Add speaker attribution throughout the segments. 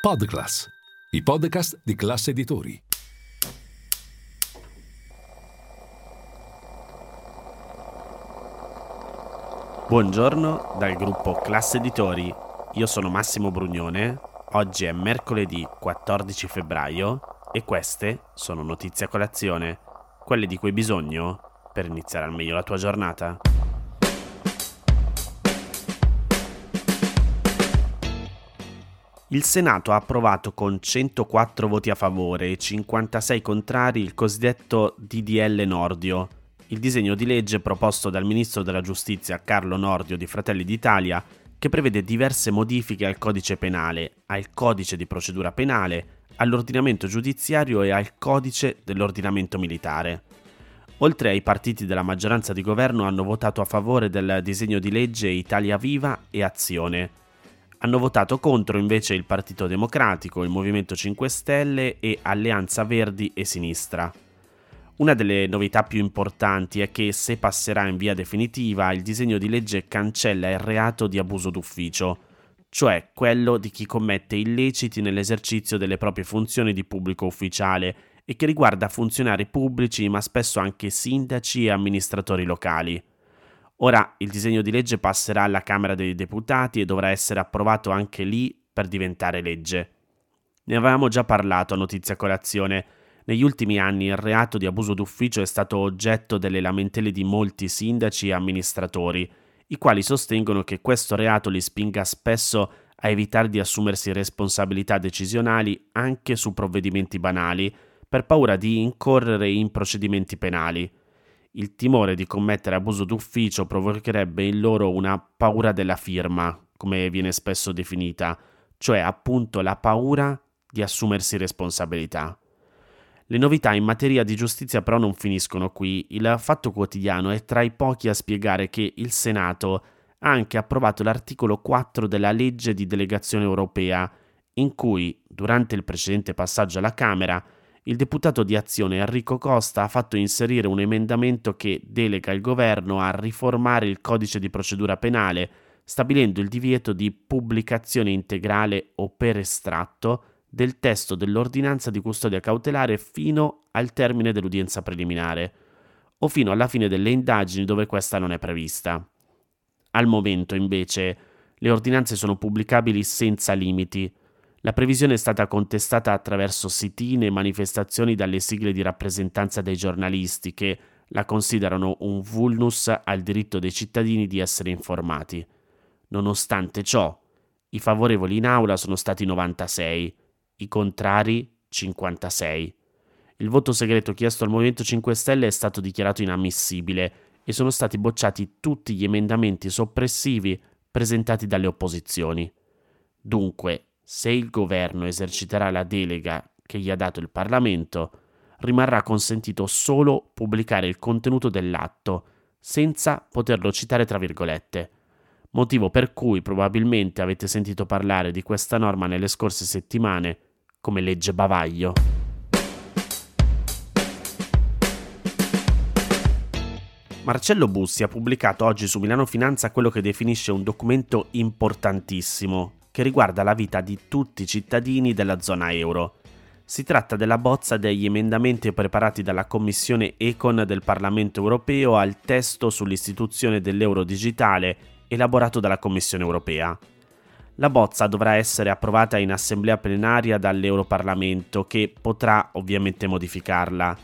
Speaker 1: Podclass, i podcast di classe editori.
Speaker 2: Buongiorno dal gruppo Classe Editori. Io sono Massimo Brugnone. Oggi è mercoledì 14 febbraio e queste sono notizie a colazione, quelle di cui hai bisogno per iniziare al meglio la tua giornata. Il Senato ha approvato con 104 voti a favore e 56 contrari il cosiddetto DDL Nordio, il disegno di legge proposto dal ministro della giustizia Carlo Nordio di Fratelli d'Italia che prevede diverse modifiche al codice penale, al codice di procedura penale, all'ordinamento giudiziario e al codice dell'ordinamento militare. Oltre ai partiti della maggioranza di governo hanno votato a favore del disegno di legge Italia Viva e Azione. Hanno votato contro invece il Partito Democratico, il Movimento 5 Stelle e Alleanza Verdi e Sinistra. Una delle novità più importanti è che se passerà in via definitiva il disegno di legge cancella il reato di abuso d'ufficio, cioè quello di chi commette illeciti nell'esercizio delle proprie funzioni di pubblico ufficiale e che riguarda funzionari pubblici ma spesso anche sindaci e amministratori locali. Ora il disegno di legge passerà alla Camera dei Deputati e dovrà essere approvato anche lì per diventare legge. Ne avevamo già parlato a notizia colazione. Negli ultimi anni il reato di abuso d'ufficio è stato oggetto delle lamentele di molti sindaci e amministratori, i quali sostengono che questo reato li spinga spesso a evitare di assumersi responsabilità decisionali anche su provvedimenti banali, per paura di incorrere in procedimenti penali. Il timore di commettere abuso d'ufficio provocherebbe in loro una paura della firma, come viene spesso definita, cioè appunto la paura di assumersi responsabilità. Le novità in materia di giustizia però non finiscono qui. Il Fatto Quotidiano è tra i pochi a spiegare che il Senato ha anche approvato l'articolo 4 della legge di delegazione europea, in cui, durante il precedente passaggio alla Camera, il deputato di Azione Enrico Costa ha fatto inserire un emendamento che delega il governo a riformare il codice di procedura penale, stabilendo il divieto di pubblicazione integrale o per estratto del testo dell'ordinanza di custodia cautelare fino al termine dell'udienza preliminare o fino alla fine delle indagini dove questa non è prevista. Al momento, invece, le ordinanze sono pubblicabili senza limiti, la previsione è stata contestata attraverso sit-in e manifestazioni dalle sigle di rappresentanza dei giornalisti che la considerano un vulnus al diritto dei cittadini di essere informati. Nonostante ciò, i favorevoli in aula sono stati 96, i contrari 56. Il voto segreto chiesto al Movimento 5 Stelle è stato dichiarato inammissibile e sono stati bocciati tutti gli emendamenti soppressivi presentati dalle opposizioni. Dunque, se il governo eserciterà la delega che gli ha dato il Parlamento, rimarrà consentito solo pubblicare il contenuto dell'atto, senza poterlo citare tra virgolette. Motivo per cui probabilmente avete sentito parlare di questa norma nelle scorse settimane come legge bavaglio. Marcello Bussi ha pubblicato oggi su Milano Finanza quello che definisce un documento importantissimo che riguarda la vita di tutti i cittadini della zona euro. Si tratta della bozza degli emendamenti preparati dalla Commissione Econ del Parlamento europeo al testo sull'istituzione dell'euro digitale elaborato dalla Commissione europea. La bozza dovrà essere approvata in assemblea plenaria dall'Europarlamento che potrà ovviamente modificarla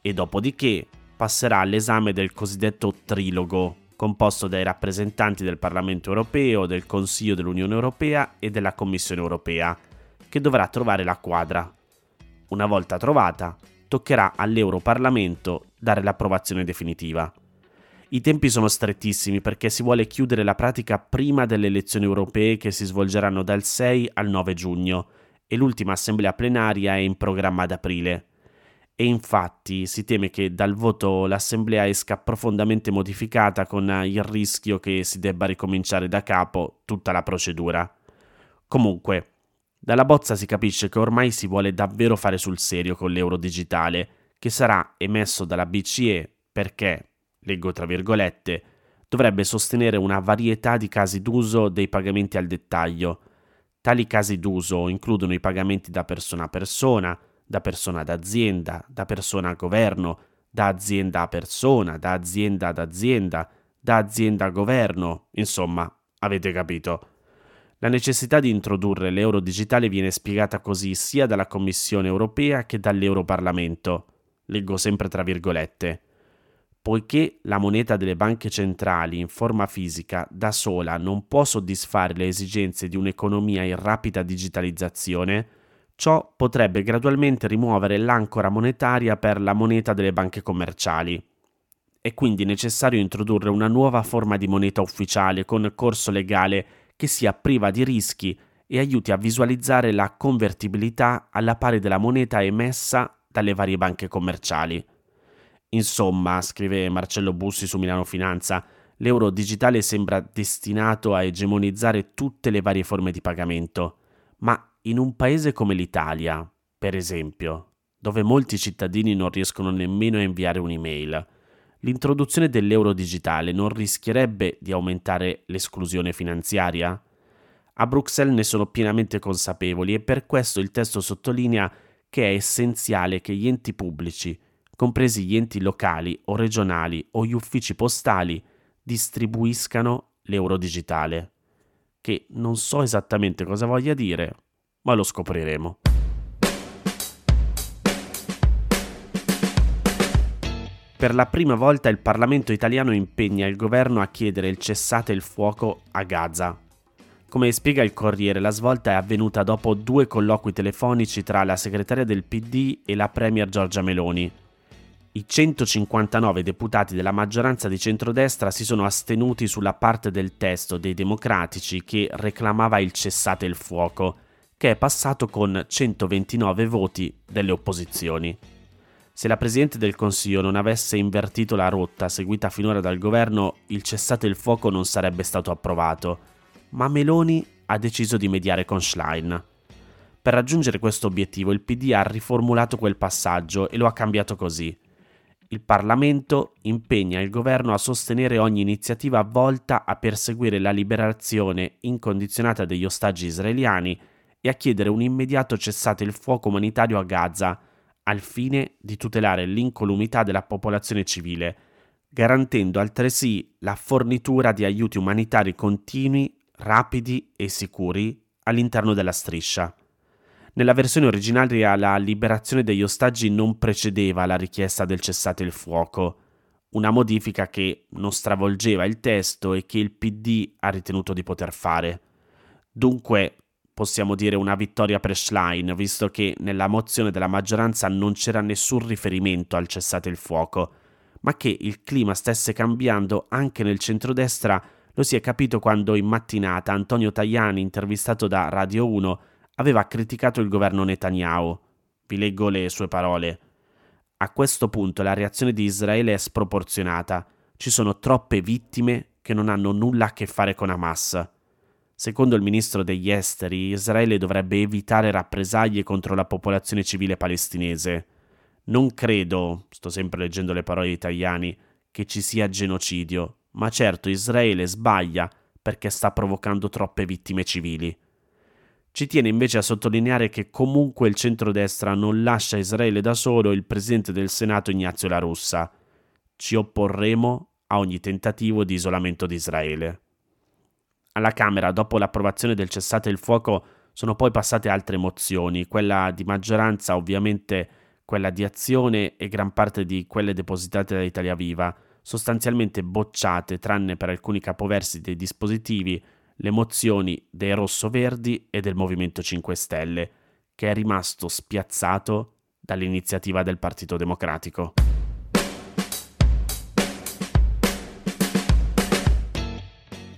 Speaker 2: e dopodiché passerà all'esame del cosiddetto trilogo, composto dai rappresentanti del Parlamento europeo, del Consiglio dell'Unione europea e della Commissione europea, che dovrà trovare la quadra. Una volta trovata, toccherà all'Europarlamento dare l'approvazione definitiva. I tempi sono strettissimi perché si vuole chiudere la pratica prima delle elezioni europee che si svolgeranno dal 6 al 9 giugno e l'ultima assemblea plenaria è in programma ad aprile e infatti si teme che dal voto l'Assemblea esca profondamente modificata con il rischio che si debba ricominciare da capo tutta la procedura. Comunque, dalla bozza si capisce che ormai si vuole davvero fare sul serio con l'euro digitale, che sarà emesso dalla BCE perché, leggo tra virgolette, dovrebbe sostenere una varietà di casi d'uso dei pagamenti al dettaglio, Tali casi d'uso includono i pagamenti da persona a persona, da persona ad azienda, da persona a governo, da azienda a persona, da azienda ad azienda, da azienda a governo, insomma, avete capito. La necessità di introdurre l'euro digitale viene spiegata così sia dalla Commissione europea che dall'Europarlamento. Leggo sempre tra virgolette. Poiché la moneta delle banche centrali in forma fisica da sola non può soddisfare le esigenze di un'economia in rapida digitalizzazione, ciò potrebbe gradualmente rimuovere l'ancora monetaria per la moneta delle banche commerciali. È quindi necessario introdurre una nuova forma di moneta ufficiale con corso legale che sia priva di rischi e aiuti a visualizzare la convertibilità alla pari della moneta emessa dalle varie banche commerciali. Insomma, scrive Marcello Bussi su Milano Finanza, l'euro digitale sembra destinato a egemonizzare tutte le varie forme di pagamento, ma in un paese come l'Italia, per esempio, dove molti cittadini non riescono nemmeno a inviare un'email, l'introduzione dell'euro digitale non rischierebbe di aumentare l'esclusione finanziaria? A Bruxelles ne sono pienamente consapevoli e per questo il testo sottolinea che è essenziale che gli enti pubblici, compresi gli enti locali o regionali o gli uffici postali, distribuiscano l'euro digitale, che non so esattamente cosa voglia dire, ma lo scopriremo. Per la prima volta il Parlamento italiano impegna il governo a chiedere il cessate il fuoco a Gaza. Come spiega il Corriere, la svolta è avvenuta dopo due colloqui telefonici tra la segretaria del PD e la Premier Giorgia Meloni. I 159 deputati della maggioranza di centrodestra si sono astenuti sulla parte del testo dei democratici che reclamava il cessate il fuoco, che è passato con 129 voti delle opposizioni. Se la Presidente del Consiglio non avesse invertito la rotta seguita finora dal governo, il cessate il fuoco non sarebbe stato approvato, ma Meloni ha deciso di mediare con Schlein. Per raggiungere questo obiettivo il PD ha riformulato quel passaggio e lo ha cambiato così. Il Parlamento impegna il governo a sostenere ogni iniziativa volta a perseguire la liberazione incondizionata degli ostaggi israeliani e a chiedere un immediato cessate il fuoco umanitario a Gaza, al fine di tutelare l'incolumità della popolazione civile, garantendo altresì la fornitura di aiuti umanitari continui, rapidi e sicuri all'interno della striscia. Nella versione originaria la liberazione degli ostaggi non precedeva la richiesta del cessate il fuoco, una modifica che non stravolgeva il testo e che il PD ha ritenuto di poter fare. Dunque possiamo dire una vittoria per Schlein, visto che nella mozione della maggioranza non c'era nessun riferimento al cessate il fuoco, ma che il clima stesse cambiando anche nel centrodestra lo si è capito quando in mattinata Antonio Tajani, intervistato da Radio 1, aveva criticato il governo Netanyahu. Vi leggo le sue parole. A questo punto la reazione di Israele è sproporzionata. Ci sono troppe vittime che non hanno nulla a che fare con Hamas. Secondo il ministro degli esteri, Israele dovrebbe evitare rappresaglie contro la popolazione civile palestinese. Non credo, sto sempre leggendo le parole italiane, che ci sia genocidio, ma certo Israele sbaglia perché sta provocando troppe vittime civili. Ci tiene invece a sottolineare che comunque il centrodestra non lascia Israele da solo il presidente del Senato Ignazio La Russa. Ci opporremo a ogni tentativo di isolamento di Israele. Alla Camera, dopo l'approvazione del cessate il fuoco, sono poi passate altre mozioni, quella di maggioranza ovviamente quella di azione e gran parte di quelle depositate da Italia Viva, sostanzialmente bocciate tranne per alcuni capoversi dei dispositivi, le mozioni dei Rosso-Verdi e del Movimento 5 Stelle, che è rimasto spiazzato dall'iniziativa del Partito Democratico.